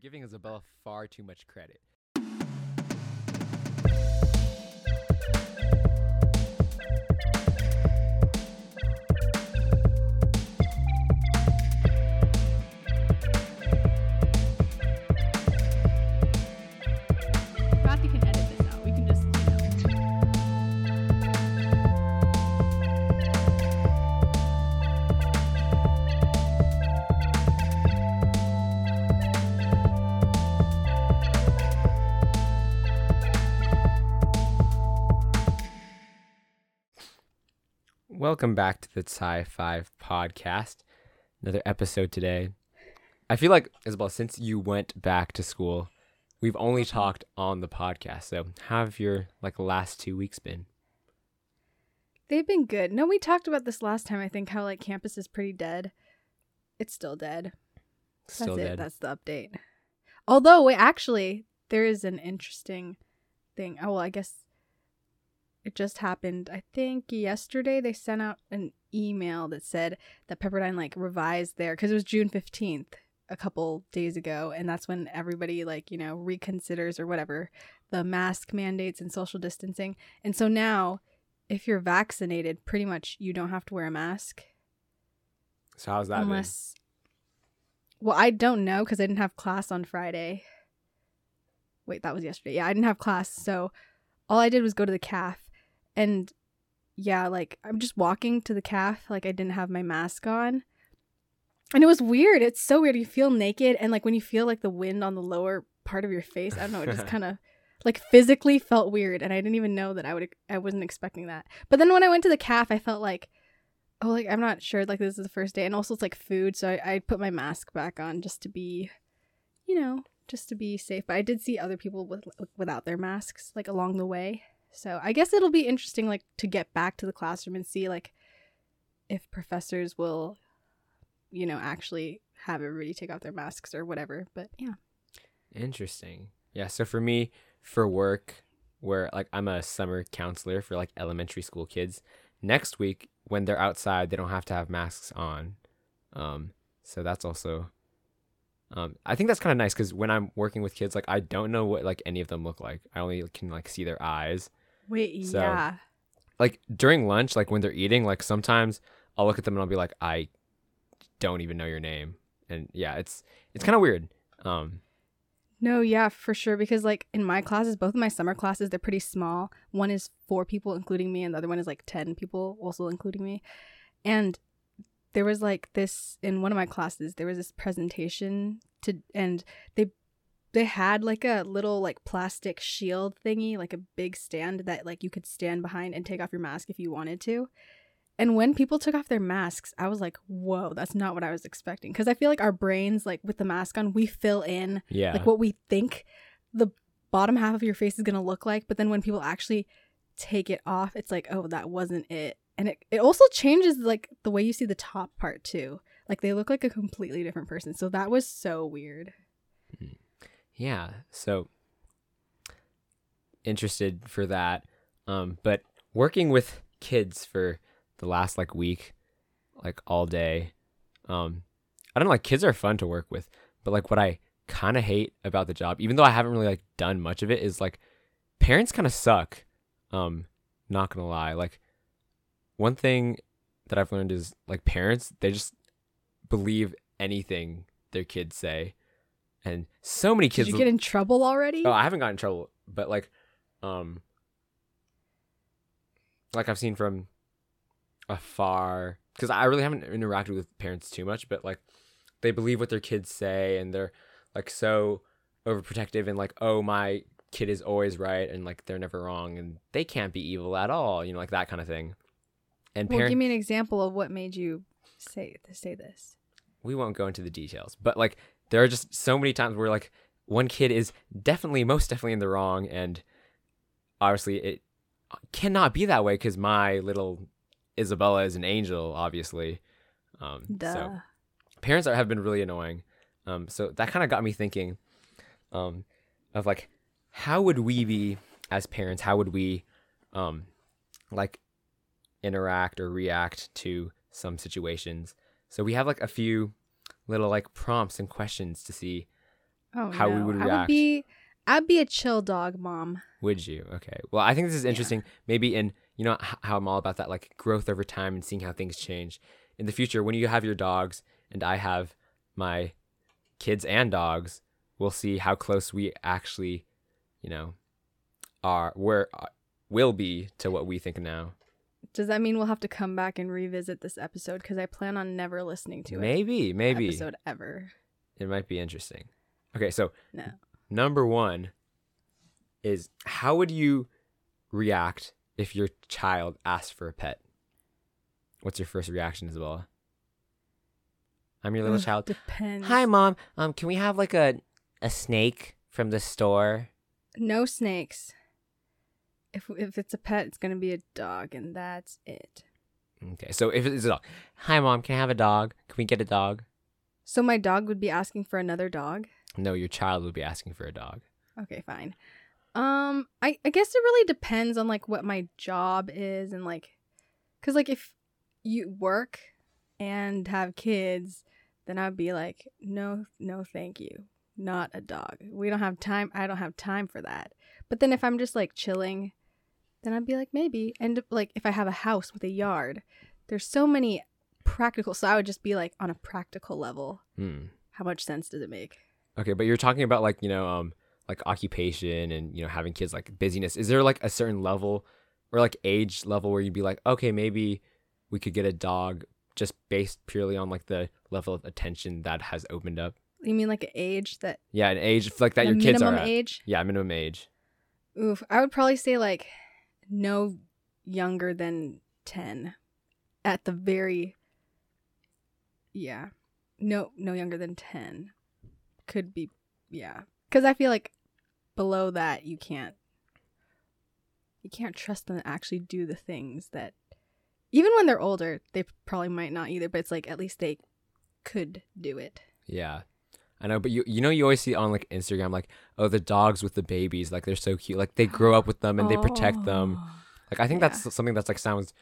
giving Isabella far too much credit. Welcome back to the Sci Five podcast. Another episode today. I feel like, Isabel, since you went back to school, we've only talked on the podcast. So, how have your like last two weeks been? They've been good. No, we talked about this last time. I think how like campus is pretty dead. It's still dead. Still That's dead. it. That's the update. Although, wait, actually, there is an interesting thing. Oh, well, I guess it just happened. I think yesterday they sent out an email that said that Pepperdine like revised their because it was June fifteenth a couple days ago, and that's when everybody like you know reconsiders or whatever the mask mandates and social distancing. And so now, if you're vaccinated, pretty much you don't have to wear a mask so, how's that unless well i don't know because i didn't have class on friday wait that was yesterday yeah i didn't have class so all i did was go to the caf and yeah like i'm just walking to the caf like i didn't have my mask on. And it was weird. It's so weird. You feel naked and like when you feel like the wind on the lower part of your face i don't know it just kind of like physically felt weird and i didn't even know that i would i wasn't expecting that. But then when i went to the caf i felt like oh like i'm not sure like this is the first day. And also it's like food so i, I put my mask back on just to be you know just to be safe. But i did see other people with without their masks like along the way so i guess it'll be interesting like to get back to the classroom and see like if professors will you know actually have everybody take off their masks or whatever but yeah? Interesting. Yeah. So, for me, for work, where like I'm a summer counselor for like elementary school kids, next week when they're outside, they don't have to have masks on. Um, so that's also um, I think that's kind of nice because when I'm working with kids, like I don't know what like any of them look like. I only can like see their eyes. Wait So- yeah Like during lunch, like when they're eating, like sometimes I'll look at them and I'll be like, I don't even know your name, and yeah, it's it's kind of weird. Um, No, yeah, for sure. Because like in my classes, both of my summer classes, they're pretty small. One is four people, including me, and the other one is like ten people, also including me. And there was like this in one of my classes. There was this presentation to, and they they had like a little like plastic shield thingy, like a big stand that like you could stand behind and take off your mask if you wanted to. And when people took off their masks, I was like, "Whoa, that's not what I was expecting." Because I feel like our brains, like with the mask on, we fill in yeah, like what we think the bottom half of your face is going to look like but then when people actually take it off it's like oh that wasn't it. And it, it also changes like the way you see the top part too. Like they look like a completely different person. So that was so weird yeah. So interested for that. Um, but working with kids for the last like week, like all day. Um, I don't know, like kids are fun to work with, but like what I kind of hate about the job, even though I haven't really like done much of it, is like parents kind of suck. Um, not gonna lie, like one thing that I've learned is like parents, they just believe anything their kids say, and so many did kids. you get in trouble already Oh, I haven't gotten in trouble, but like, um, like I've seen from afar, because I really haven't interacted with parents too much, but like, they believe what their kids say, and they're like so overprotective, and like, oh, my kid is always right, and like they're never wrong, and they can't be evil at all, you know, like that kind of thing. And well parents, give me an example of what made you say to say this we won't go into the details, but like there are just so many times where like one kid is definitely most definitely in the wrong and obviously it cannot be that way cuz my little Isabella is an angel obviously. Um duh so parents are, have been really annoying. Um so that kind of got me thinking um of like how would we be as parents how would we um like interact or react to some situations so we have like a few little like prompts and questions to see Oh, How we no. would I would react. be, I'd be a chill dog mom. Would you? Okay. Well, I think this is Yeah. interesting. Maybe in you know how I'm all about that like growth over time and seeing how things change in the future. When you have your dogs and I have my kids and dogs, we'll see how close we actually, you know, are where uh, will be to what we think now. Does that mean we'll have to come back and revisit this episode? Because I plan on never listening to it. Maybe, maybe episode ever. it might be interesting. Okay, so No. number one is how would you react if your child asked for a pet? What's your first reaction, Isabella? I'm your little Ugh, child. Depends. Hi, mom. Um, can we have like a a snake from the store? No snakes. If if it's a pet, it's gonna be a dog, and that's it. Okay, so if it's a dog, hi, mom. Can I have a dog? Can we get a dog? So my dog would be asking for another dog. No, your child would be asking for a dog. Okay, fine. Um, I I guess it really depends on like what my job is and like, cause like if you work and have kids, then I'd be like, no, no, thank you, not a dog. We don't have time. I don't have time for that. But then if I'm just like chilling, then I'd be like maybe. And like if I have a house with a yard, there's so many practical. So I would just be like on a practical level. Hmm. How much sense does it make? Okay, but you're talking about like you know um like occupation and you know having kids like busyness. Is there like a certain level or like age level where you'd be like, okay, maybe we could get a dog just based purely on like the level of attention that has opened up? You mean like an age that Yeah, an age like that your kids are at. age? Yeah, minimum age. Oof, I would probably say like no younger than 10 at the very yeah. No no younger than 10 could be yeah. Cuz I feel like below that you can't you can't trust them to actually do the things that even when they're older, they probably might not either, but it's like at least they could do it. Yeah. I know, but you you know you always see on like Instagram like oh the dogs with the babies like they're so cute like they grow up with them and they protect them Oh. like I think Yeah. that's something that's like sounds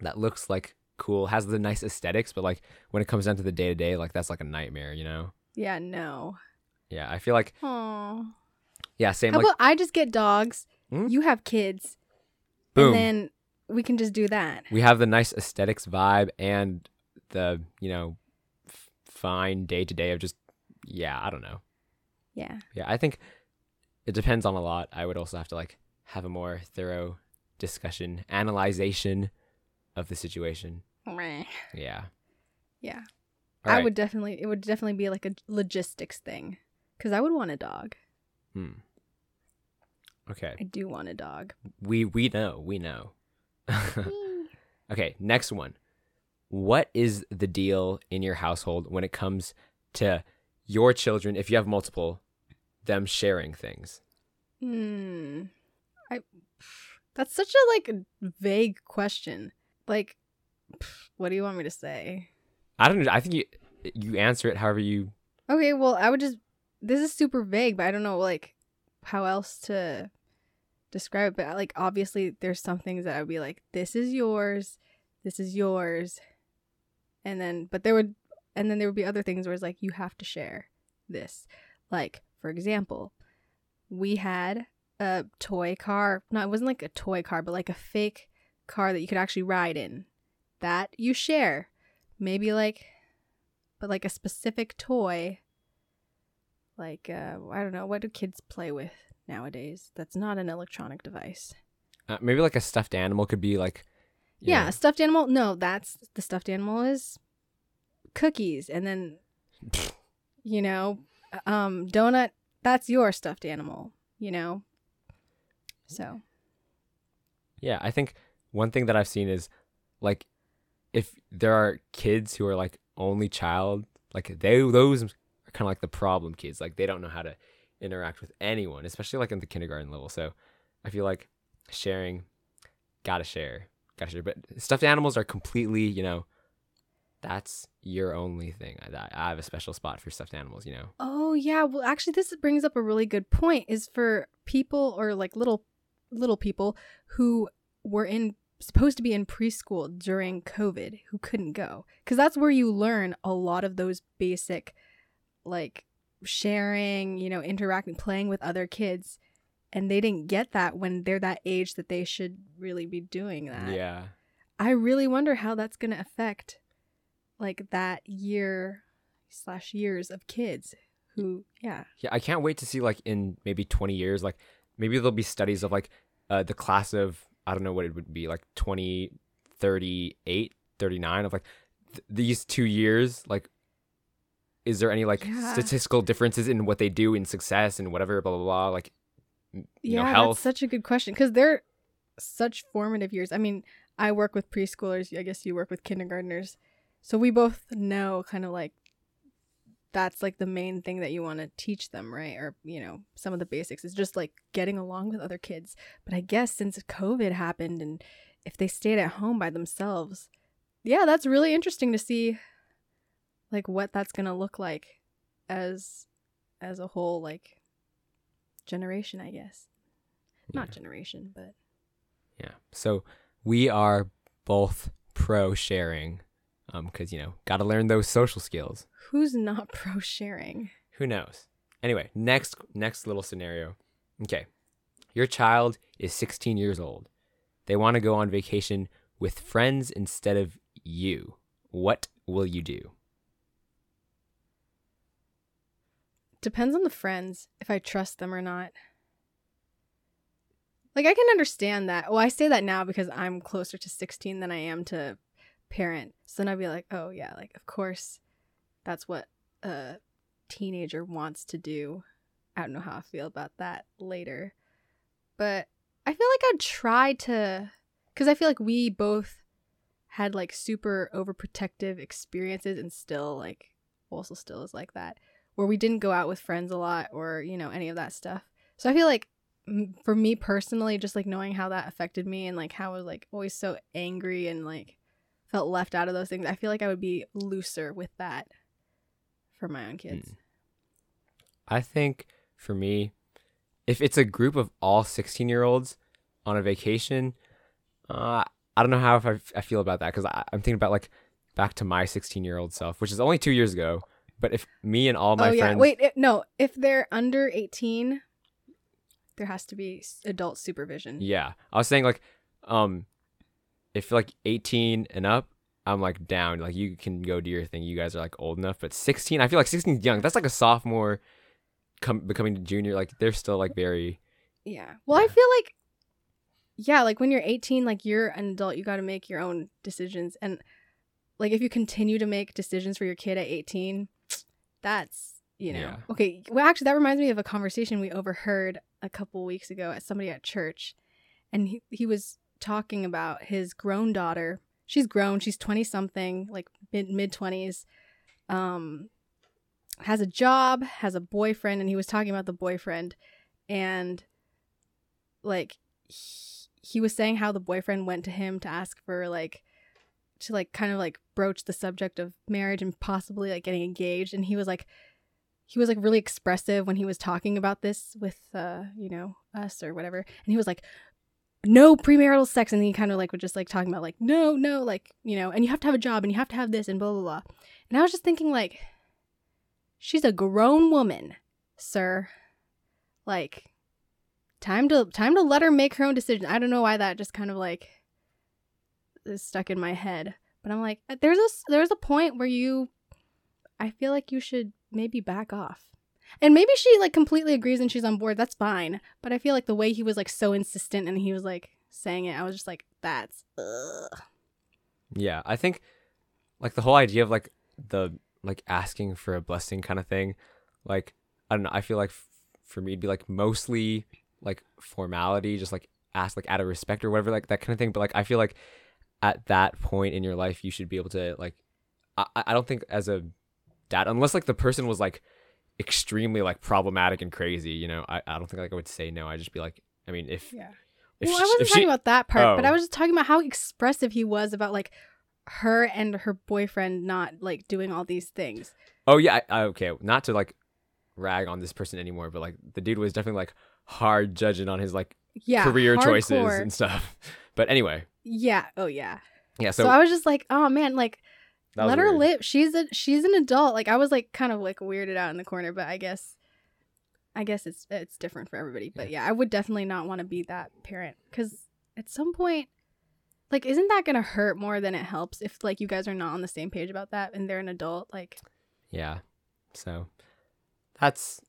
that looks like cool has the nice aesthetics but like when it comes down to the day to day like that's like a nightmare you know Yeah, no. yeah I feel like Oh. yeah same How like about I just get dogs, Hmm? you have kids, boom and then we can just do that. we have the nice aesthetics vibe and the you know f- fine day to day of just yeah I don't know Yeah. yeah I think it depends on a lot I would also have to like have a more thorough discussion analyzation of the situation yeah Yeah. All I right. would definitely it would definitely be like a logistics thing cuz I would want a dog. Hmm. Okay. I do want a dog. We we know. We know. okay, next one. What is the deal in your household when it comes to your children if you have multiple them sharing things? Hmm. I That's such a like vague question. Like what do you want me to say? I don't. I think you you answer it however you Okay, well, I would just this is super vague, but I don't know like how else to describe it. But like obviously there's some things that I would be like, this is yours, this is yours. And then but there would and then there would be other things where it's like you have to share this. Like, for example, we had a toy car. No, it wasn't like a toy car, but like a fake car that you could actually ride in. That you share. Maybe like but like a specific toy like uh i don't know what do kids play with nowadays that's not an electronic device uh, maybe like a stuffed animal could be like yeah know, a stuffed animal no that's the stuffed animal is cookies and then you know um donut that's your stuffed animal you know so Yeah, I think one thing that I've seen is like if there are kids who are like only child, like they those are kind of like the problem kids. Like they don't know how to interact with anyone, especially like in the kindergarten level. So I feel like sharing, gotta share, gotta share. But stuffed animals are completely, you know, that's your only thing. I, I have a special spot for stuffed animals. You know. Oh yeah, well actually this brings up a really good point is for people or like little little people who were in supposed to be in preschool during COVID who couldn't go cuz that's where you learn a lot of those basic like sharing, you know, interacting, playing with other kids. And they didn't get that when they're that age that they should really be doing that. Yeah. I really wonder how that's going to affect like that year slash years of kids who, yeah. Yeah, I can't wait to see like in maybe 20 years like maybe there'll be studies of like uh, the class of I don't know what it would be like 20 38 39 of like th- these 2 years like is there any like Yeah. statistical differences in what they do in success and whatever blah blah blah like you yeah, know health that's such a good question because they're such formative years. I mean, I work with preschoolers. I guess you work with kindergartners, so we both know kind of like that's like the main thing that you want to teach them, right? Or you know, some of the basics is just like getting along with other kids. But I guess since COVID happened and if they stayed at home by themselves, yeah, that's really interesting to see, like what that's gonna look like as as a whole like generation, I guess not generation, but Yeah. So we are both pro sharing um cuz you know, got to learn those social skills. who's not pro sharing? Who knows? Anyway, next next little scenario. Okay. Your child is 16 years old. They want to go on vacation with friends instead of you. What will you do? Depends on the friends if I trust them or not. Like I can understand that. Well, I say that now because I'm closer to 16 than I am to parent. So then I'd be like, "Oh yeah, like of course that's what a teenager wants to do." I don't know how I feel about that later. But I feel like I'd try to cuz I feel like we both had like super overprotective experiences and still like also still is like that where we didn't go out with friends a lot or you know any of that stuff so i feel like m- for me personally just like knowing how that affected me and like how i was like always so angry and like felt left out of those things i feel like i would be looser with that for my own kids Hmm. I think for me, if it's a group of all 16 year olds on a vacation, uh, I don't know how if I, I feel about that because I'm thinking about like back to my 16 year old self, which is only two years ago. But if me and all my oh yeah friends, wait it, no if they're under 18 there has to be adult supervision yeah, I was saying like, um, if like 18 and up, I'm like down. Like you can go do your thing. You guys are like old enough, but 16, I feel like 16 is young. That's like a sophomore, come becoming a junior. Like they're still like very Yeah. Well, I feel like yeah, like when you're 18, like you're an adult, you got to make your own decisions and like if you continue to make decisions for your kid at 18, that's, you know. Yeah. Okay, well actually that reminds me of a conversation we overheard a couple weeks ago at somebody at church and he, he was talking about his grown daughter. She's grown, she's 20 something, like mid mid 20s. Um has a job, has a boyfriend and he was talking about the boyfriend and like he, he was saying how the boyfriend went to him to ask for like to like kind of like broach the subject of marriage and possibly like getting engaged and he was like he was like really expressive when he was talking about this with uh you know us or whatever and he was like no premarital sex and he kind of like was just like talking about like no no like you know and you have to have a job and you have to have this and blah blah blah. And i was just thinking like she's a grown woman sir. Like time to time to let her make her own decision. I don't know why that just kind of like is stuck in my head. But i'm like uh, there's a there's a point where you i feel like you should maybe back off and maybe she like completely agrees and she's on board that's fine but i feel like the way he was like so insistent and he was like saying it i was just like that's ugh. Yeah, I think like the whole idea of like the like asking for a blessing kind of thing, like I don't know, I feel like f- for me it'd be like mostly like formality, just like ask like out of respect or whatever, like that kind of thing. But like I feel like at that point in your life you should be able to like I I don't think as a dad unless like the person was like extremely like problematic and crazy, you know, I, I don't think like I would say no. I'd just be like I mean if yeah if well, sh- I wasn't talking she- about that part, but I Oh. was just talking about how expressive he was about like her and her boyfriend not like doing all these things. Oh yeah, I, I, okay. Not to like rag on this person anymore, but like the dude was definitely like hard judging on his like Yeah, career choices and stuff. But anyway, Yeah. Oh yeah. yeah. So, So, I was just like, oh man, like That Let her weird. live. She's a she's an adult. Like I was like kind of like weirded out in the corner, but I guess I guess it's it's different for everybody. But yeah, I would definitely not want to be that parent cuz at some point like isn't that going to hurt more than it helps if like you guys are not on the same page about that and they're an adult like Yeah. So that's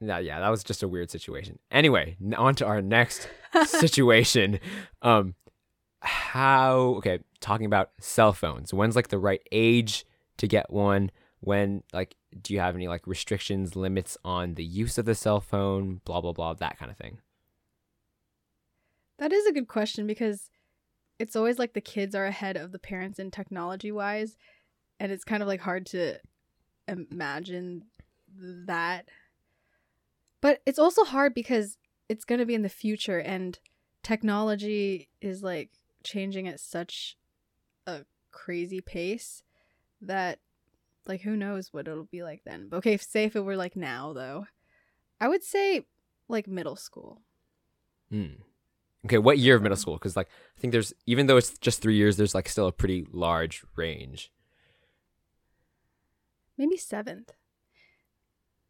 no, yeah, that was just a weird situation. Anyway, on to our next situation. Um how okay, talking about cell phones. When's like the right age to get one? When like do you have any like restrictions, limits on the use of the cell phone, blah blah blah, that kind of thing. That is a good question because it's always like the kids are ahead of the parents in technology wise and it's kind of like hard to imagine that. But it's also hard because it's going to be in the future and technology is like changing at such a crazy pace that like who knows what it'll be like then. But okay, say if it were like now though. I would say like middle school. Hmm. Okay, what year of middle school? Because like I think there's even though it's just three years, there's like still a pretty large range. maybe seventh.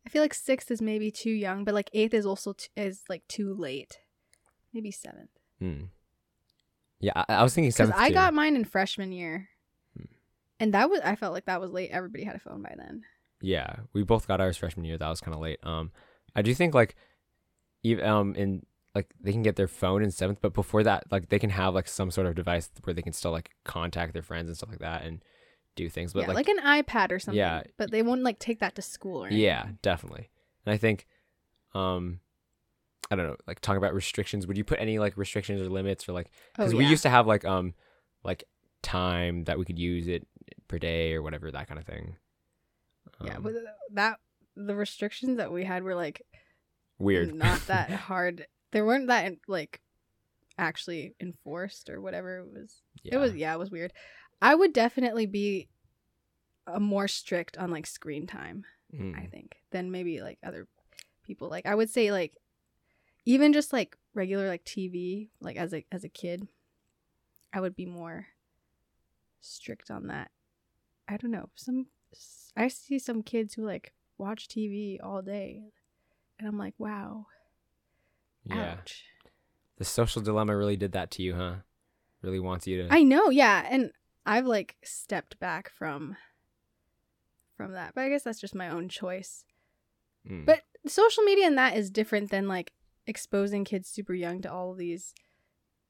I feel like sixth is maybe too young, but like eighth is also t- is like too late. Maybe seventh. Hmm. Yeah, I, I was thinking Because seventh. I too. got mine in freshman year, Hmm. and that was I felt like that was late. Everybody had a phone by then. Yeah, we both got ours freshman year. That was kind of late. Um, I do think like, even um, in like they can get their phone in seventh, but before that, like they can have like some sort of device where they can still like contact their friends and stuff like that and do things. But yeah, like, like, an iPad or something. Yeah. but they won't like take that to school or anything. yeah, definitely. And I think, um, I don't know, like talking about restrictions. Would you put any like restrictions or limits or like Oh, because yeah. we used to have like um like time that we could use it per day or whatever that kind of thing. yeah, Um, but that the restrictions that we had were like weird. not that hard. They weren't that like actually enforced or whatever it was. yeah. It was yeah, it was weird. I would definitely be a more strict on like screen time, Mm. I think, than maybe like other people. Like I would say like even just like regular like TV, like as a as a kid, I would be more strict on that. I don't know. Some I see some kids who like watch TV all day and I'm like, "Wow. yeah. Ouch." The social dilemma really did that to you, huh? Really wants you to. I know, yeah, and I've like stepped back from from that. But I guess that's just my own choice. Mm. But social media and that is different than like exposing kids super young to all of these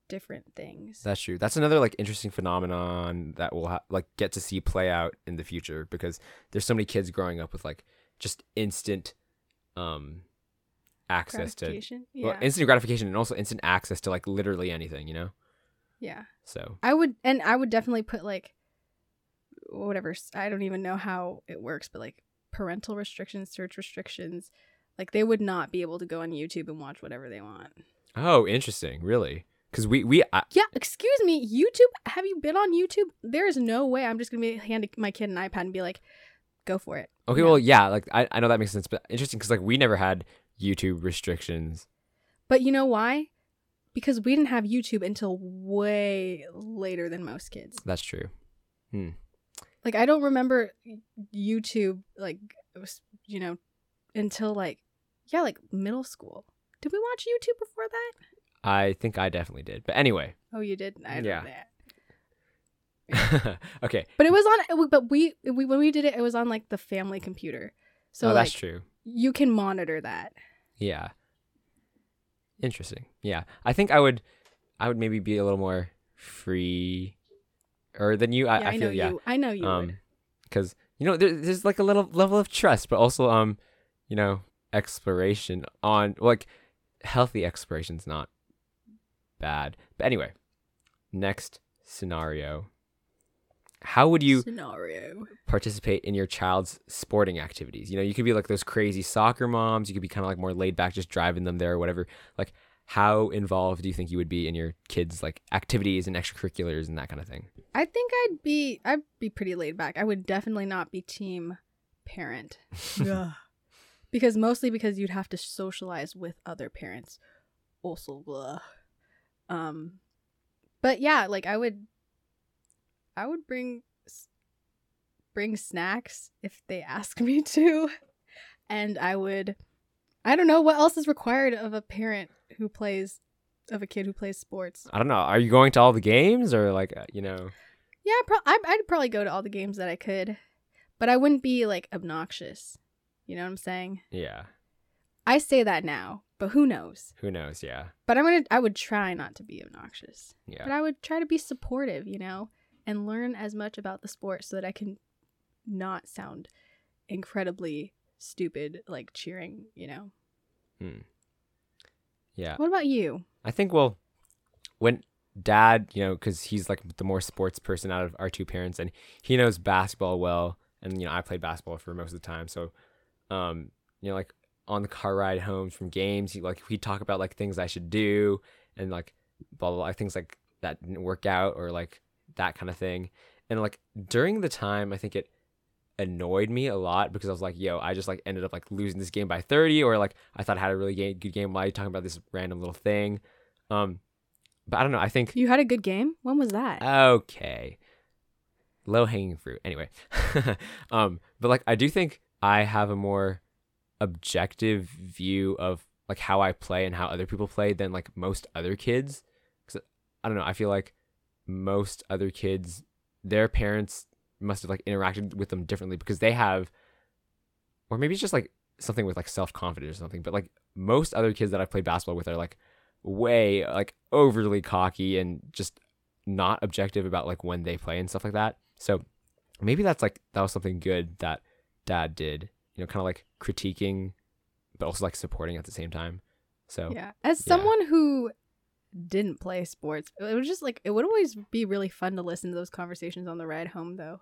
different things. That's true. That's another like interesting phenomenon that we'll ha- like get to see play out in the future because there's so many kids growing up with like just instant um access to Gratification? Yeah. well, instant gratification and also instant access to like literally anything, you know? yeah. So, I would and I would definitely put like whatever I don't even know how it works, but like parental restrictions, search restrictions, like they would not be able to go on YouTube and watch whatever they want. oh, interesting, really? Cuz we we I, Yeah, excuse me, YouTube. Have you been on YouTube? There is no way I'm just gonna be handing my kid an iPad and be like, "Go for it." Okay, well, yeah, like I, I know that makes sense, but interesting cuz like we never had YouTube restrictions. But you know why? Because we didn't have YouTube until way later than most kids. That's true. Hmm. Like I don't remember YouTube like it was, you know until like yeah like middle school. Did we watch YouTube before that? I think I definitely did. But anyway. Oh, you did. I Yeah. know that. okay. But it was on. But we, we when we did it, it was on like the family computer. So oh, like that's true. you can monitor that. Yeah. Interesting. Yeah. I think I would I would maybe be a little more free or than you. I, yeah, I I, feel know yeah. you. I know you. Um cuz you know there, there's like a little level of trust but also um you know exploration on like healthy exploration's not bad. But anyway, next scenario. How would you scenario. participate in your child's sporting activities. You know, you could be like those crazy soccer moms. You could be kind of like more laid back, just driving them there or whatever. Like, how involved do you think you would be in your kids' like activities and extracurriculars and that kind of thing? I think I'd be I'd be pretty laid back. I would definitely not be team parent. yeah. Because mostly because you'd have to socialize with other parents. Also blah. Um but yeah, like I would I would bring bring snacks if they ask me to, and I would. I don't know what else is required of a parent who plays of a kid who plays sports. I don't know. Are you going to all the games or like uh, you know? Yeah, pro- I, I'd probably go to all the games that I could, but I wouldn't be like obnoxious. You know what I'm saying? Yeah. I say that now, but who knows? Who knows? Yeah. But I'm gonna. I would try not to be obnoxious, Yeah. but I would try to be supportive. You know, and learn as much about the sport so that I can not sound incredibly stupid, like cheering. You know. Hmm. Yeah. What about you? I think well, when dad, you know, because he's like the more sports person out of our two parents, and he knows basketball well, and you know, I played basketball for most of the time, so, um, you know, like on the car ride home from games, he like we talk about like things I should do, and like blah blah, blah things like that didn't work out or like that kind of thing, and like during the time, I think it annoyed me a lot because I was like, yo, I just like ended up like losing this game by 30 or like I thought I had a really good game while you talking about this random little thing. Um but I don't know, I think You had a good game. When was that? okay. Low hanging fruit. Anyway. um but like I do think I have a more objective view of like how I play and how other people play than like most other kids. Cuz I don't know, I feel like most other kids their parents must have like interacted with them differently because they have or maybe it's just like something with like self-confidence or something but like most other kids that i've played basketball with are like way like overly cocky and just not objective about like when they play and stuff like that. So maybe that's like that was something good that dad did you know kind of like critiquing but also like supporting at the same time so Yeah. As Yeah. someone who didn't play sports, it was just like it would always be really fun to listen to those conversations on the ride home though.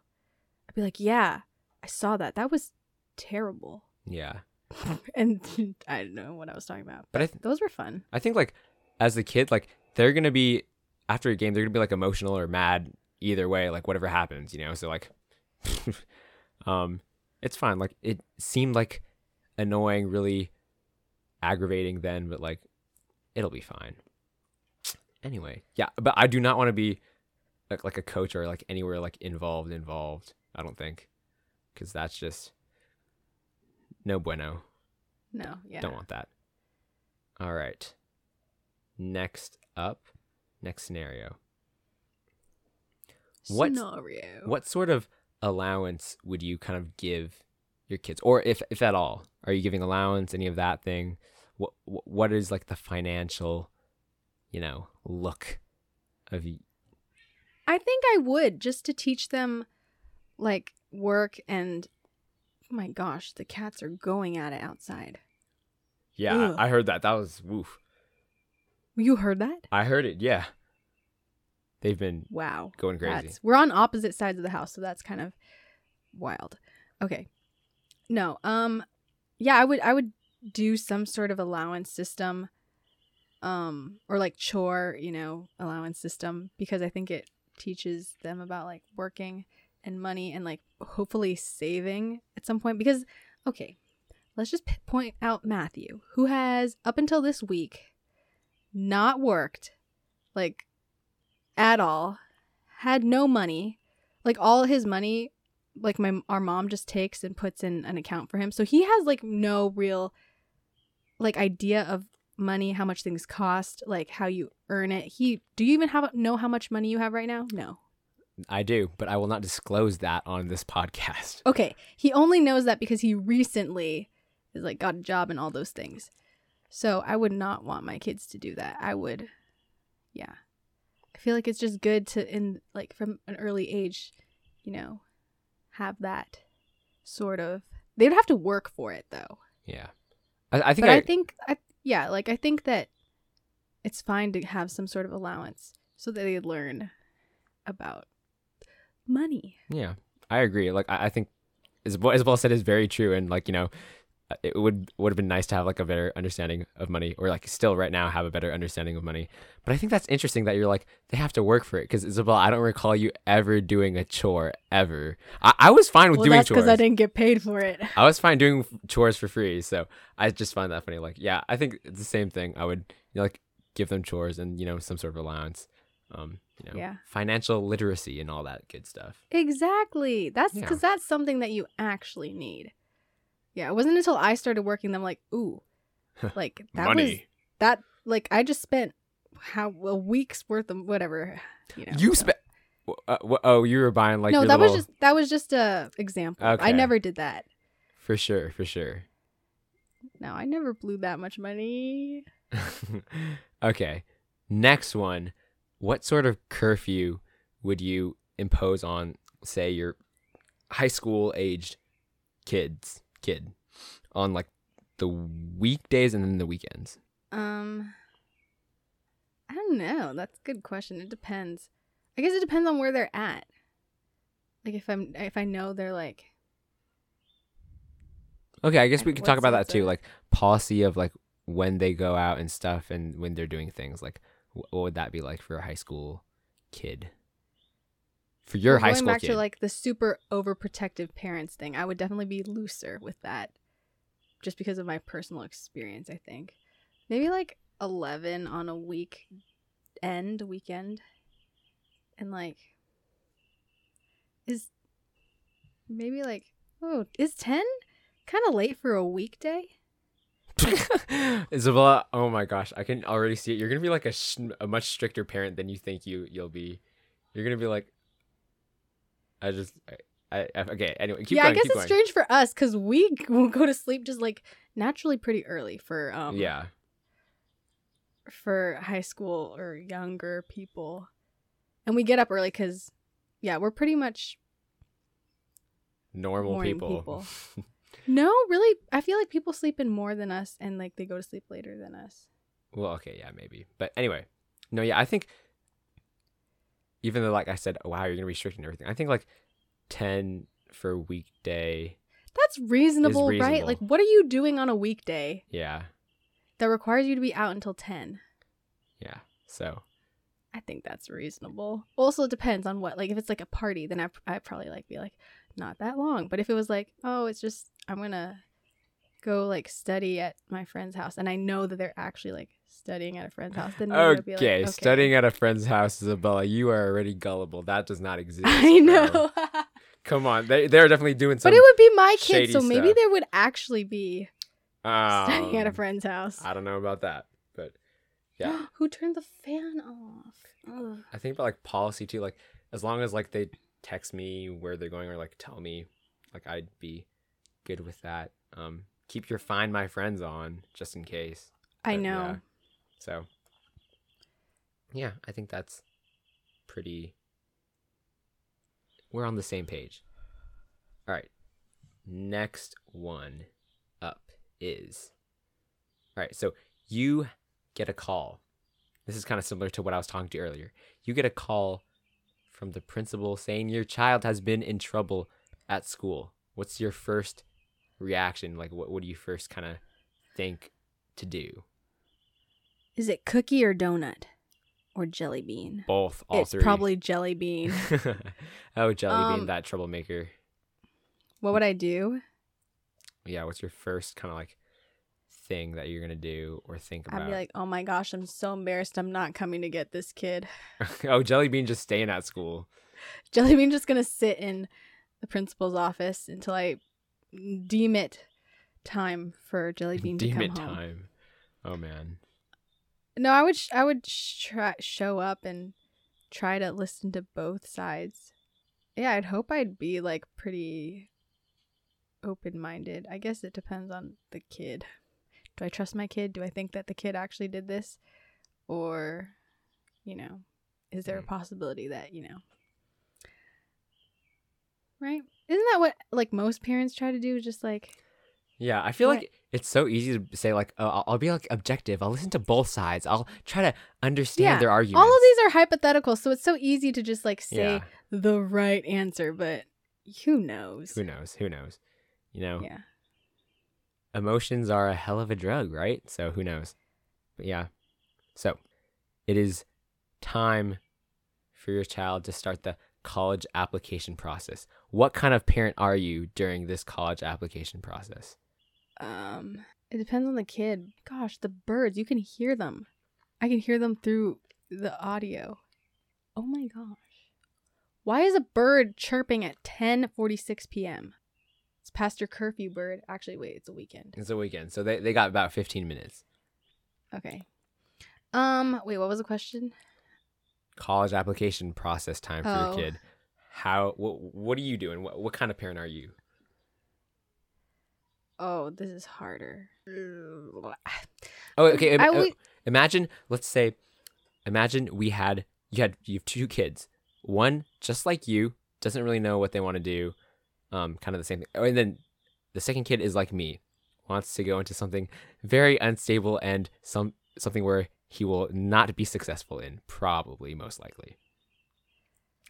I'd be like, "Yeah, I saw that. That was terrible." yeah and I don't know what I was talking about. but i th- Those were fun. I think like as a kid, like they're gonna be after a game, they're gonna be like emotional or mad either way, like whatever happens, you know. So like, um, it's fine. Like it seemed like annoying, really aggravating then, but like it'll be fine. Anyway, yeah, but I do not want to be like like a coach or like anywhere like involved involved. I don't think, because that's just no bueno. No, yeah. Don't want that. All right. Next up, next scenario. What- Scenario. What sort of allowance would you kind of give your kids, or if if at all, are you giving allowance? Any of that thing? What what is like the financial, you know, look of you? I think I would just to teach them like work and oh my gosh, the cats are going at it outside. Yeah, Ugh. I, I heard that. That was woof. You heard that? I heard it. Yeah, they've been Wow. going crazy. That's we're on opposite sides of the house, so that's kind of wild. Okay. No. Um yeah, I would I would do some sort of allowance system um or like chore, you know, allowance system because I think it teaches them about like working and money and like hopefully saving at some point because okay, let's just p- point out Matthew who has up until this week not worked like at all had no money. Like all his money like my our mom just takes and puts in an account for him. So he has like no real like idea of money how much things cost like how you earn it. He do you even have know how much money you have right now? No. I do, but I will not disclose that on this podcast. okay he only knows that because he recently is like got a job and all those things. So i would not want my kids to do that. I would yeah i feel like it's just good to in like from an early age you know have that sort of they would have to work for it though. Yeah, I, I think but I, I, think I, yeah like i think that it's fine to have some sort of allowance so that they learn about money. Yeah, I agree. Like I, I think Isabel, well said is very true, and like you know, it would would have been nice to have like a better understanding of money, or like still right now have a better understanding of money. But I think that's interesting that you're like they have to work for it because Isabel, I don't recall you ever doing a chore ever. I, I was fine with well doing that's chores. because i didn't get paid for it I was fine doing chores for free, so I just find that funny. Like, yeah, I think it's the same thing. I would you know, like give them chores and you know some sort of allowance. Um, you know, Yeah. financial literacy and all that good stuff. Exactly. That's Yeah. because that's something that you actually need. Yeah, it wasn't until I started working that I'm like, ooh, like that was that like I just spent how a week's worth of whatever. You know. you so- spent. Uh, oh, you were buying like no, that was just that was just a example. I never did that. for sure, for sure. No, I never blew that much money. okay. Next one. What sort of curfew would you impose on, say, your high school aged kids, kid, on like the weekdays and then the weekends? Um, I don't know. That's a good question. It depends. I guess it depends on where they're at. Like if I'm if I know they're like Okay, I guess we could talk about that too, like policy of like when they go out and stuff, and when they're doing things. Like, what would that be like for a high school kid? For your Well, high going school back kid, to like the super overprotective parents thing, I would definitely be looser with that, just because of my personal experience. I think maybe like eleven on a week end weekend, and like is maybe like oh is ten kind of late for a weekday? Isabella, oh my gosh, I can already see it. You're gonna be like a, sh- a much stricter parent than you think you you'll be. You're gonna be like, I just, I, I okay. Anyway, keep yeah, going. I guess it's going. strange for us because we will go to sleep just like naturally pretty early for um yeah, for high school or younger people. And we get up early because, yeah, we're pretty much. normal people. people. No, really, I feel like people sleep in more than us and like they go to sleep later than us. well, okay, yeah, maybe, but anyway, no, yeah, I think. Even though, like I said, wow, you're gonna be strict and everything. I think like ten for a weekday. That's reasonable, right? Like, what are you doing on a weekday Yeah, that requires you to be out until 10? yeah. So I think that's reasonable. Also, it depends on what. Like, if it's like a party, then I I probably like be like not that long. But if it was like, oh, it's just I'm gonna go like study at my friend's house, and I know that they're actually like studying at a friend's house, then okay, be like, okay, studying at a friend's house, Isabella, you are already gullible. That does not exist. I know, Come on, they they're definitely doing something. but it would be my kid, so maybe stuff. there would actually be studying at a Um, friend's house. I don't know about that, but yeah, Who turned the fan off? Ugh. I think about like policy too. Like as long as like they text me where they're going or like tell me, like I'd be good with that. Um, keep your find my friends on just in case. I But, know. yeah. So yeah, I think that's pretty. We're on the same page. All right. Next one up is. All right. So you get a call. This is kind of similar to what I was talking to earlier. You get a call from the principal saying your child has been in trouble at school. What's your first reaction? Like, what, what do you first kind of think to do? Is it cookie or donut or jelly bean? Both, all it's three. probably jelly bean. oh, Jelly Bean, Um, that troublemaker. what would I do? Yeah, what's your first kind of like thing that you're gonna do or think about? I'd be like, oh my gosh, I'm so embarrassed. I'm not coming to get this kid. oh, Jelly Bean just staying at school. Jelly Bean just gonna sit in the principal's office until I deem it time for Jelly Bean to Demon come home. time. Oh man. No, I would sh- I would sh- try show up and try to listen to both sides. Yeah, I'd hope I'd be like pretty open minded. I guess it depends on the kid. Do I trust my kid? Do I think that the kid actually did this? Or, you know, is there a Mm. possibility that, you know, right? Isn't that what like most parents try to do? Just like, Yeah, I feel What? like it's so easy to say like, oh, I'll, I'll be like objective. I'll listen to both sides. I'll try to understand Yeah, their arguments. all of these are hypothetical, so it's so easy to just like say Yeah. the right answer, but who knows? Who knows? Who knows? You know, Yeah. emotions are a hell of a drug, right? So who knows? But yeah. So it is time for your child to start the college application process. What kind of parent are you during this college application process? Um, it depends on the kid. Gosh, the birds, you can hear them. I can hear them through the audio. Oh my gosh. Why is a bird chirping at 10:46 p.m.? It's past your curfew, bird. Actually, wait, it's a weekend. It's a weekend, so they, they got about 15 minutes. Okay. Um, wait, what was the question? College application process time for Oh. your kid. How? What, what are you doing? What, what kind of parent are you? Oh, this is harder. Oh, okay. I uh, would- imagine, let's say, imagine we had you had you have two kids. One just like you doesn't really know what they want to do, um, kind of the same thing. Oh, and then the second kid is like me, wants to go into something very unstable and some something where he will not be successful in, probably most likely.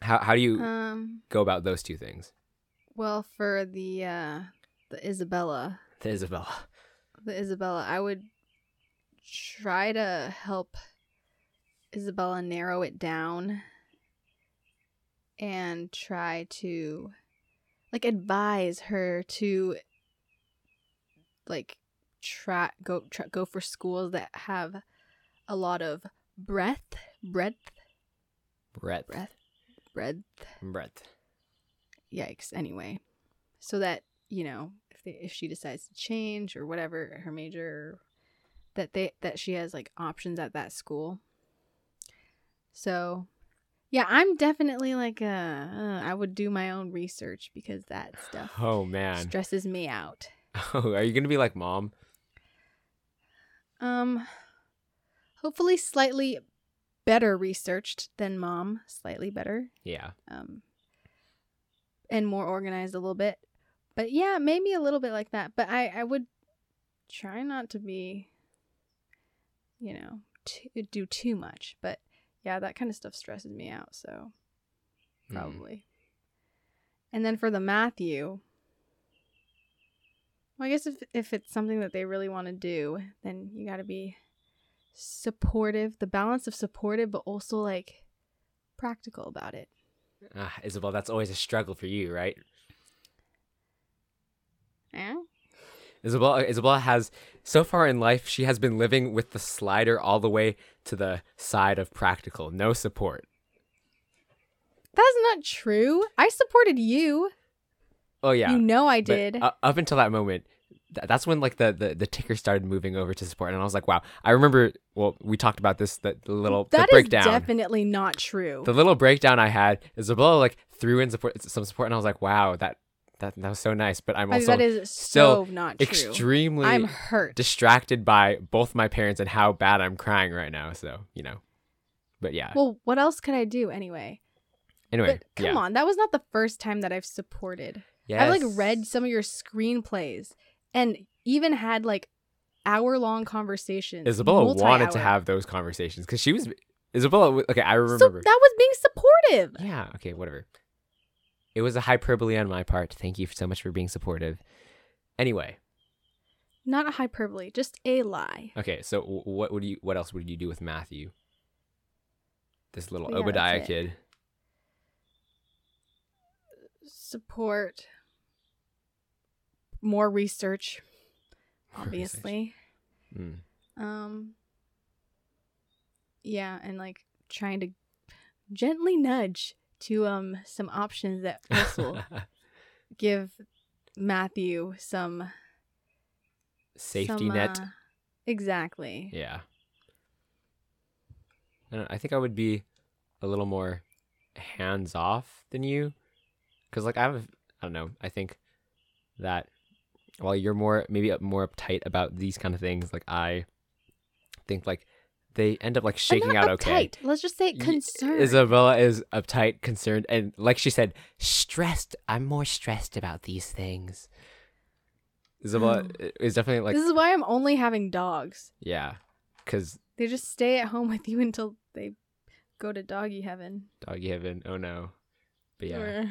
How how do you Um, go about those two things, well, for the uh the Isabella, the Isabella? the Isabella, I would try to help Isabella narrow it down and try to like advise her to like try go try, go for schools that have a lot of breadth breadth Breadth, breadth breadth. Breadth. yikes. Anyway. So that you know if she decides to change or whatever her major that they that she has like options at that school so yeah i'm definitely like uh, uh i would do my own research because that stuff Oh man. stresses me out Oh, are you gonna be like mom? um hopefully slightly better researched than mom slightly better Yeah. um, and more organized a little bit. But yeah, maybe a little bit like that. But I, I would try not to be, you know, too, do too much. But yeah, that kind of stuff stresses me out. So Mm. probably. And then for the Matthew, well, I guess if if it's something that they really want to do, then you got to be supportive. The balance of supportive, but also like practical about it. Ah, Isabel, that's always a struggle for you, right? Yeah. Isabel, uh, Isabella has so far in life she has been living with the slider all the way to the side of practical, no support. That's not true. I supported you. Oh yeah, You know I but did. Uh, up until that moment, th- that's when like the, the the ticker started moving over to support, and I was like, wow. I remember. Well, we talked about this the, the little That the is breakdown. definitely not true. the little breakdown I had, Isabella like threw in support some support, and I was like, wow, that that that was so nice. But I'm I- also that is still so not true. extremely I'm hurt. distracted by both my parents and how bad I'm crying right now. So you know, but yeah. well, what else could I do anyway? anyway, but come yeah. on, that was not the first time that I've supported. Yes. I've like read some of your screenplays and even had like hour long conversations. Isabella wanted to have those conversations because she was Isabella. Okay, I So remember. that was being supportive. yeah. Okay. Whatever. It was a hyperbole on my part. Thank you so much for being supportive. Anyway, Not a hyperbole, just a lie. okay. So what would you? What else would you do with Matthew? This little Yeah, Obadiah kid. Support more research, More research. obviously. Mm. Um yeah, and like trying to gently nudge to um some options that also give Matthew some Safety some, net. uh, exactly. Yeah. I, I think I would be a little more hands off than you. Because, like, I have, I don't know, I think that while you're more, maybe more uptight about these kind of things, like, I think, like, they end up, like, shaking out okay. uptight. Let's just say concerned. Isabella is uptight, concerned, and like she said, stressed. I'm more stressed about these things. Isabella is definitely like, this is why I'm only having dogs. yeah, because They just stay at home with you until they go to doggy heaven. doggy heaven. Oh no, but yeah, Or-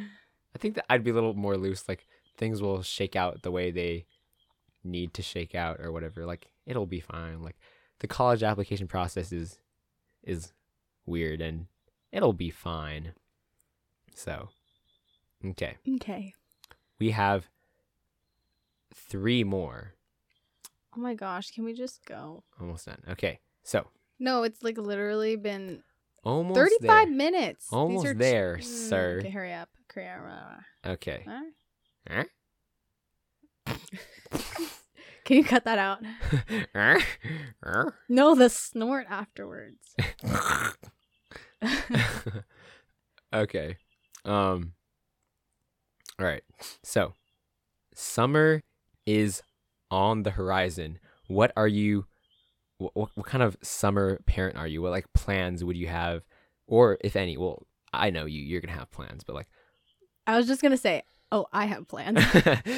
I think that I'd be a little more loose. Like things will shake out the way they need to shake out, or whatever. Like it'll be fine. Like the college application process is is weird, and it'll be fine. So, okay. okay. we have three more. Oh my gosh, can we just go? Almost done. Okay. So, No, it's like literally been Almost 35 there. minutes. Almost there, Mm, sir. Okay, hurry up. Hurry up. Okay. Huh? Can you cut that out? No, the snort afterwards. okay. Um All right. So, summer is on the horizon. What are you what, what, kind of summer parent are you? What like plans would you have or if any? Well, I know you you're going to have plans, but like I was just gonna say, oh, I have plans.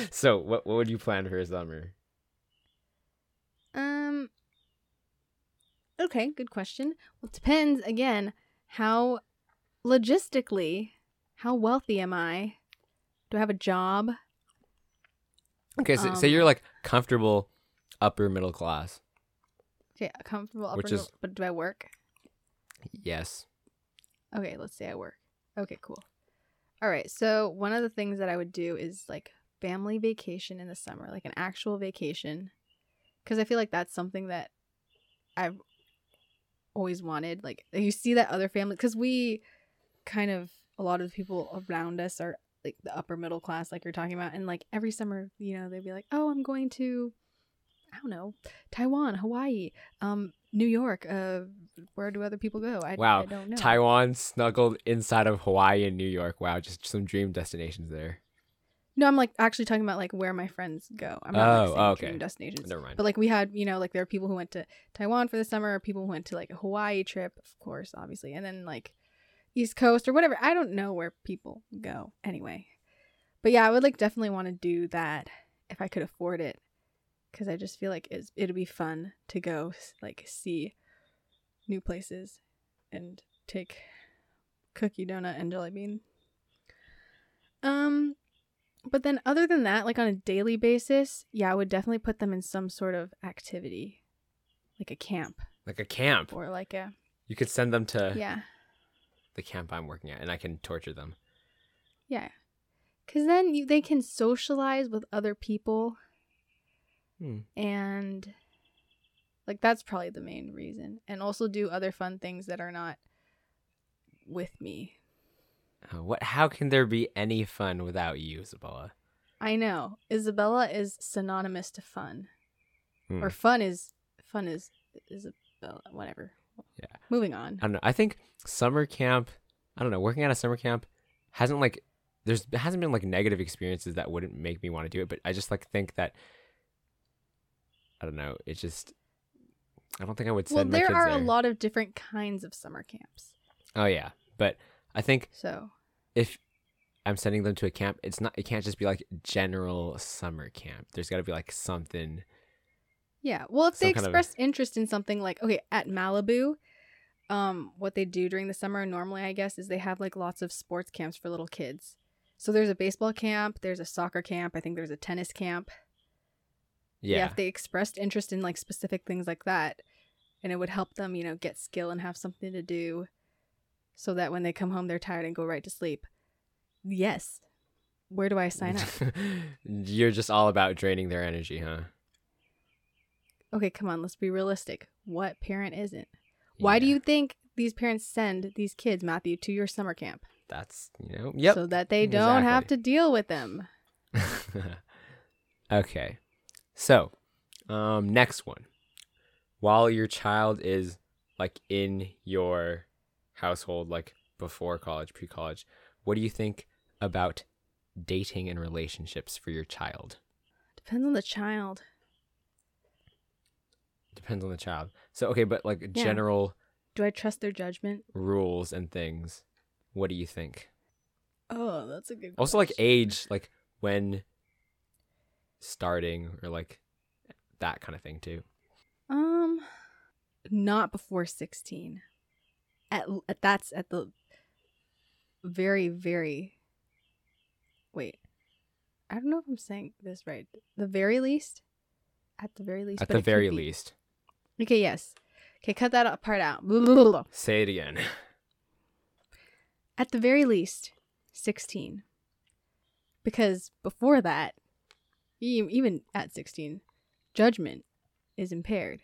So, what what would you plan for a summer? um. Okay, good question. Well, it depends again how logistically how wealthy am I? Do I have a job? Okay, so Um, say you're like comfortable upper middle class. Okay, comfortable upper Which middle, is- but do I work? Yes. Okay, let's say I work. Okay, cool. All right, so one of the things that I would do is like family vacation in the summer, like an actual vacation, because I feel like that's something that I've always wanted. Like you see that other family, because we kind of a lot of the people around us are like the upper middle class, like you're talking about, and like every summer, you know, they'd be like, "Oh, I'm going to, I don't know, Taiwan, Hawaii, um, New York. Uh, where do other people go? I, Wow, I don't know. Taiwan snuggled inside of Hawaii and New York. Wow, just some dream destinations there. No, I'm like actually talking about like where my friends go. I'm not Oh, like, saying okay. dream destinations. Never mind. But like we had, you know, like there are people who went to Taiwan for the summer, or people who went to like a Hawaii trip, of course, obviously, and then like East Coast or whatever. I don't know where people go anyway. But yeah, I would like definitely want to do that if I could afford it, because I just feel like it's, it'd be fun to go like see new places and take cookie donut and jelly bean. Um, but then other than that, like on a daily basis, yeah, I would definitely put them in some sort of activity, like a camp like a camp. or like a You could send them to yeah, the camp I'm working at, and I can torture them. yeah, because then you they can socialize with other people, Hmm. and like that's probably the main reason, and also do other fun things that are not with me. Uh, what? How can there be any fun without you, Isabella? I know Isabella is synonymous to fun, Hmm. or fun is fun is Isabella. Whatever. Yeah. Moving on. I don't know. I think summer camp. I don't know. Working at a summer camp hasn't like there's hasn't been like negative experiences that wouldn't make me want to do it. But I just like think that I don't know. It's just I don't think I would Well, send my there are a lot of different kinds of summer camps. Oh yeah, but I think So if I'm sending them to a camp, it's not. It can't just be like general summer camp. There's got to be like something. yeah, well, if they Some kind of- express interest in something like okay at Malibu, um, what they do during the summer normally, I guess, is they have like lots of sports camps for little kids. So there's a baseball camp, there's a soccer camp, I think there's a tennis camp. Yeah. if they expressed interest in like specific things like that, and it would help them, you know, get skill and have something to do, so that when they come home they're tired and go right to sleep. Yes. Where do I sign up? You're just all about draining their energy, huh? okay, come on, let's be realistic. What parent isn't? Why do you think these parents send these kids, Matthew, to your summer camp? That's you know. Yep. So that they don't have to deal with them. okay. So, um, next one. While your child is like in your household, like before college, pre college, what do you think about dating and relationships for your child? Depends on the child. Depends on the child. So, okay, but like Yeah. general Do I trust their judgment? rules and things, what do you think? Oh, that's a good Also, like age, like when starting or like that kind of thing too. Um, not before sixteen. At, at that's at the very very. Wait, I don't know if I'm saying this right. The very least. At the very least. At the very least. Okay. Yes. Okay. Cut that part out. Say it again. At the very least, sixteen. Because before that, even at sixteen, judgment is impaired.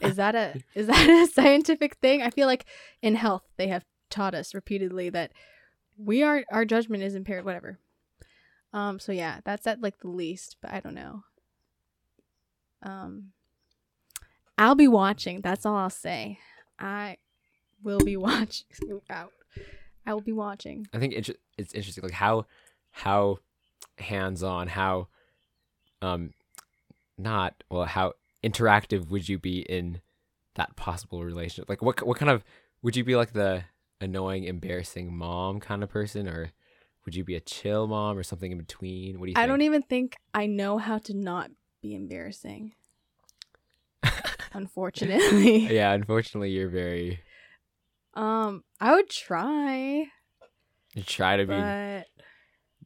Is that a is that a scientific thing? I feel like in health they have taught us repeatedly that we are our judgment is impaired. Whatever. Um. So yeah, that's at like the least, but I don't know. Um. I'll be watching. That's all I'll say. I will be watching. Out. I will be watching. I think it's interesting, like how how hands on, how um not well, how interactive would you be in that possible relationship? Like, what what kind of would you be like the annoying, embarrassing mom kind of person, or would you be a chill mom or something in between? What do you? I think? don't even think I know how to not be embarrassing. Unfortunately. yeah, unfortunately, you're very. Um, I would try, You try to be. but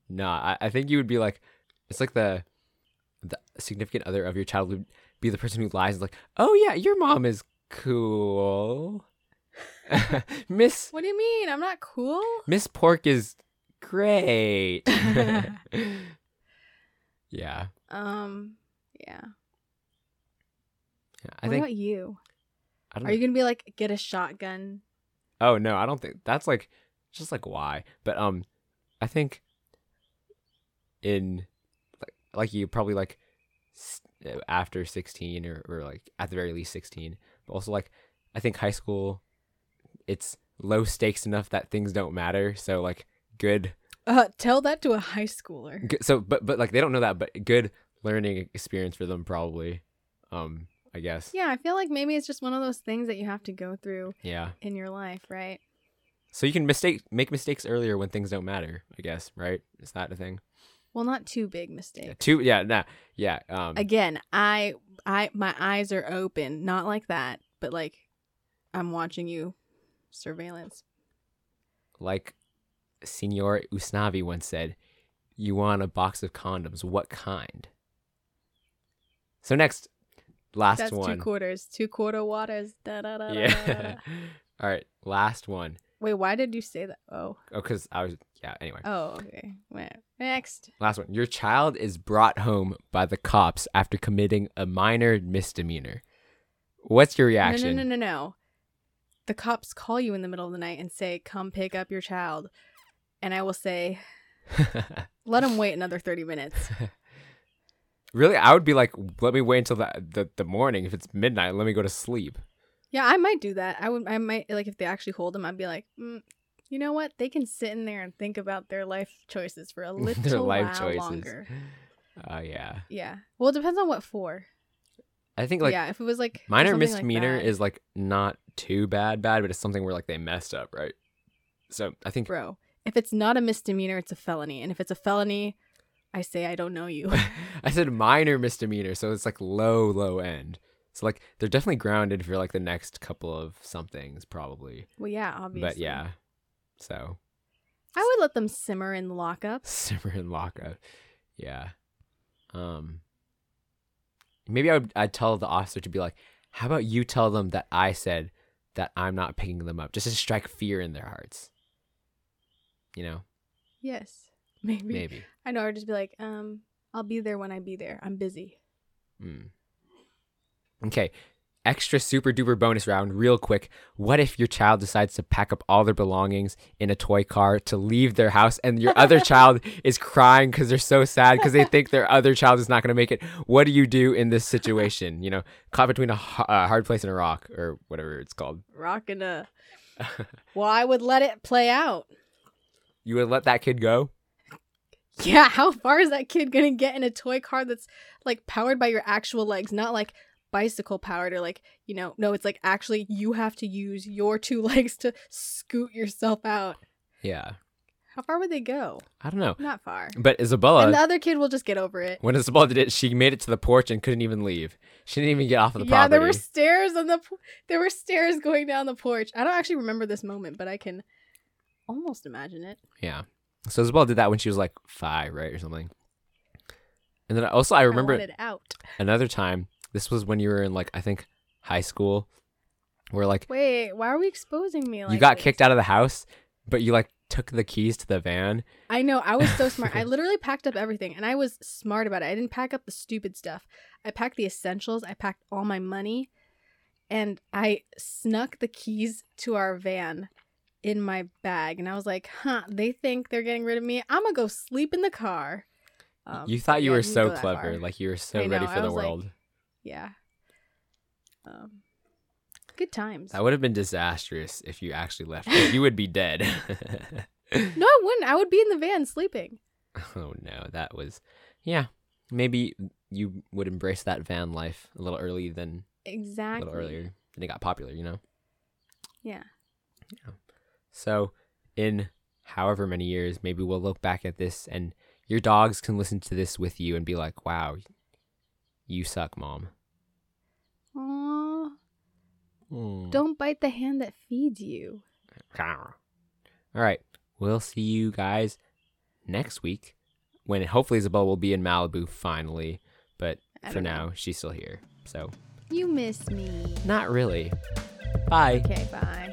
No, I, I think you would be like, it's like the the significant other of your child would be the person who lies and like, oh yeah, your mom is cool. Miss what do you mean? I'm not cool. Miss Pork is great. yeah, Um, yeah. yeah. I what think about you? I don't. Are you gonna be like get a shotgun? oh no, I don't think that's like just like why. But um, I think in like like you probably like s- uh, after 16 or, or like at the very least 16 but also like i think high school it's low stakes enough that things don't matter. So like good, Uh, tell that to a high schooler. good so but but like they don't know that but good learning experience for them probably um i guess. Yeah, I feel like maybe it's just one of those things that you have to go through yeah. in your life, right? so you can mistake make mistakes earlier when things don't matter i guess right? Is that a thing Well, not too big yeah, mistakes. two yeah nah yeah um Again, I I my eyes are open, not like that, but like I'm watching you surveillance. like Signor Usnavi once said, you want a box of condoms. What kind? So next, last That's one. two quarters, two quarter waters. Da, da, da, yeah. All right, last one. Wait, why did you say that? Oh, Oh, because I was yeah. Anyway, oh, okay. Next. last one. Your child is brought home by the cops after committing a minor misdemeanor. What's your reaction? No, no, no, no, no. The cops call you in the middle of the night and say, "Come pick up your child," and I will say, "Let him wait another thirty minutes." really, I would be like, let me wait until the, the the morning. If it's midnight, let me go to sleep. Yeah, I might do that. I would. I might like if they actually hold him. I'd be like, mm, you know what? They can sit in there and think about their life choices for a little Their life while choices. longer. Uh, yeah. Yeah. Well, it depends on what for. I think like yeah, if it was like minor like misdemeanor that, is like not too bad bad but it's something where like they messed up right so i think bro. If it's not a misdemeanor, it's a felony, and if it's a felony, I say I don't know you. i said minor misdemeanor so it's like low low end so like they're definitely grounded for like the next couple of somethings probably well, yeah, obviously. but yeah so I would let them simmer in lockup. simmer and lockup yeah um maybe i would i'd tell the officer to be like how about you tell them that i said that i'm not picking them up just to strike fear in their hearts you know Yes, maybe. maybe I know. I'd just be like, um, I'll be there when I be there. I'm busy. Mm. Okay. Extra super duper bonus round, real quick. What if your child decides to pack up all their belongings in a toy car to leave their house and your other child is crying because they're so sad because they think their other child is not going to make it? What do you do in this situation? You know, caught between a, hard place and a rock or whatever it's called. Rocking a. well, I would let it play out. You would let that kid go? Yeah, how far is that kid gonna get in a toy car that's like powered by your actual legs, not like bicycle powered or like, you know, no, it's like actually you have to use your two legs to scoot yourself out. Yeah. How far would they go? I don't know. Not far. But Isabella, and the other kid will just get over it. when Isabella did it, she made it to the porch and couldn't even leave. She didn't even get off of the yeah, property. there were stairs on the po- there were stairs going down the porch. I don't actually remember this moment, but I can almost imagine it. Yeah. So Isabella did that when she was like five, right, or something. And then also I remember I it out. another time. This was when you were in like I think high school, where like Wait, why are we exposing me like you got this? kicked out of the house, but you like took the keys to the van. I know. I was so smart. I literally packed up everything and I was smart about it. I didn't pack up the stupid stuff. I packed the essentials. I packed all my money. and I snuck the keys to our van in my bag, and I was like, "Huh? They think they're getting rid of me. I'm gonna go sleep in the car." Um, you thought you yeah, were so clever, like you were so ready for the was like- world. Yeah. Um, good times. that would have been disastrous if you actually left. you would be dead. No, I wouldn't. I would be in the van sleeping. oh no, that was yeah. Maybe you would embrace that van life a little early than Exactly. a little earlier than it got popular, you know. Yeah. Yeah. So, in however many years, maybe we'll look back at this and your dogs can listen to this with you and be like, "Wow, you suck, mom." Aw, Mm. don't bite the hand that feeds you. All right. We'll see you guys next week when hopefully Isabel will be in Malibu finally. But for know. now, she's still here. So, You miss me. not really. Bye. Okay, bye.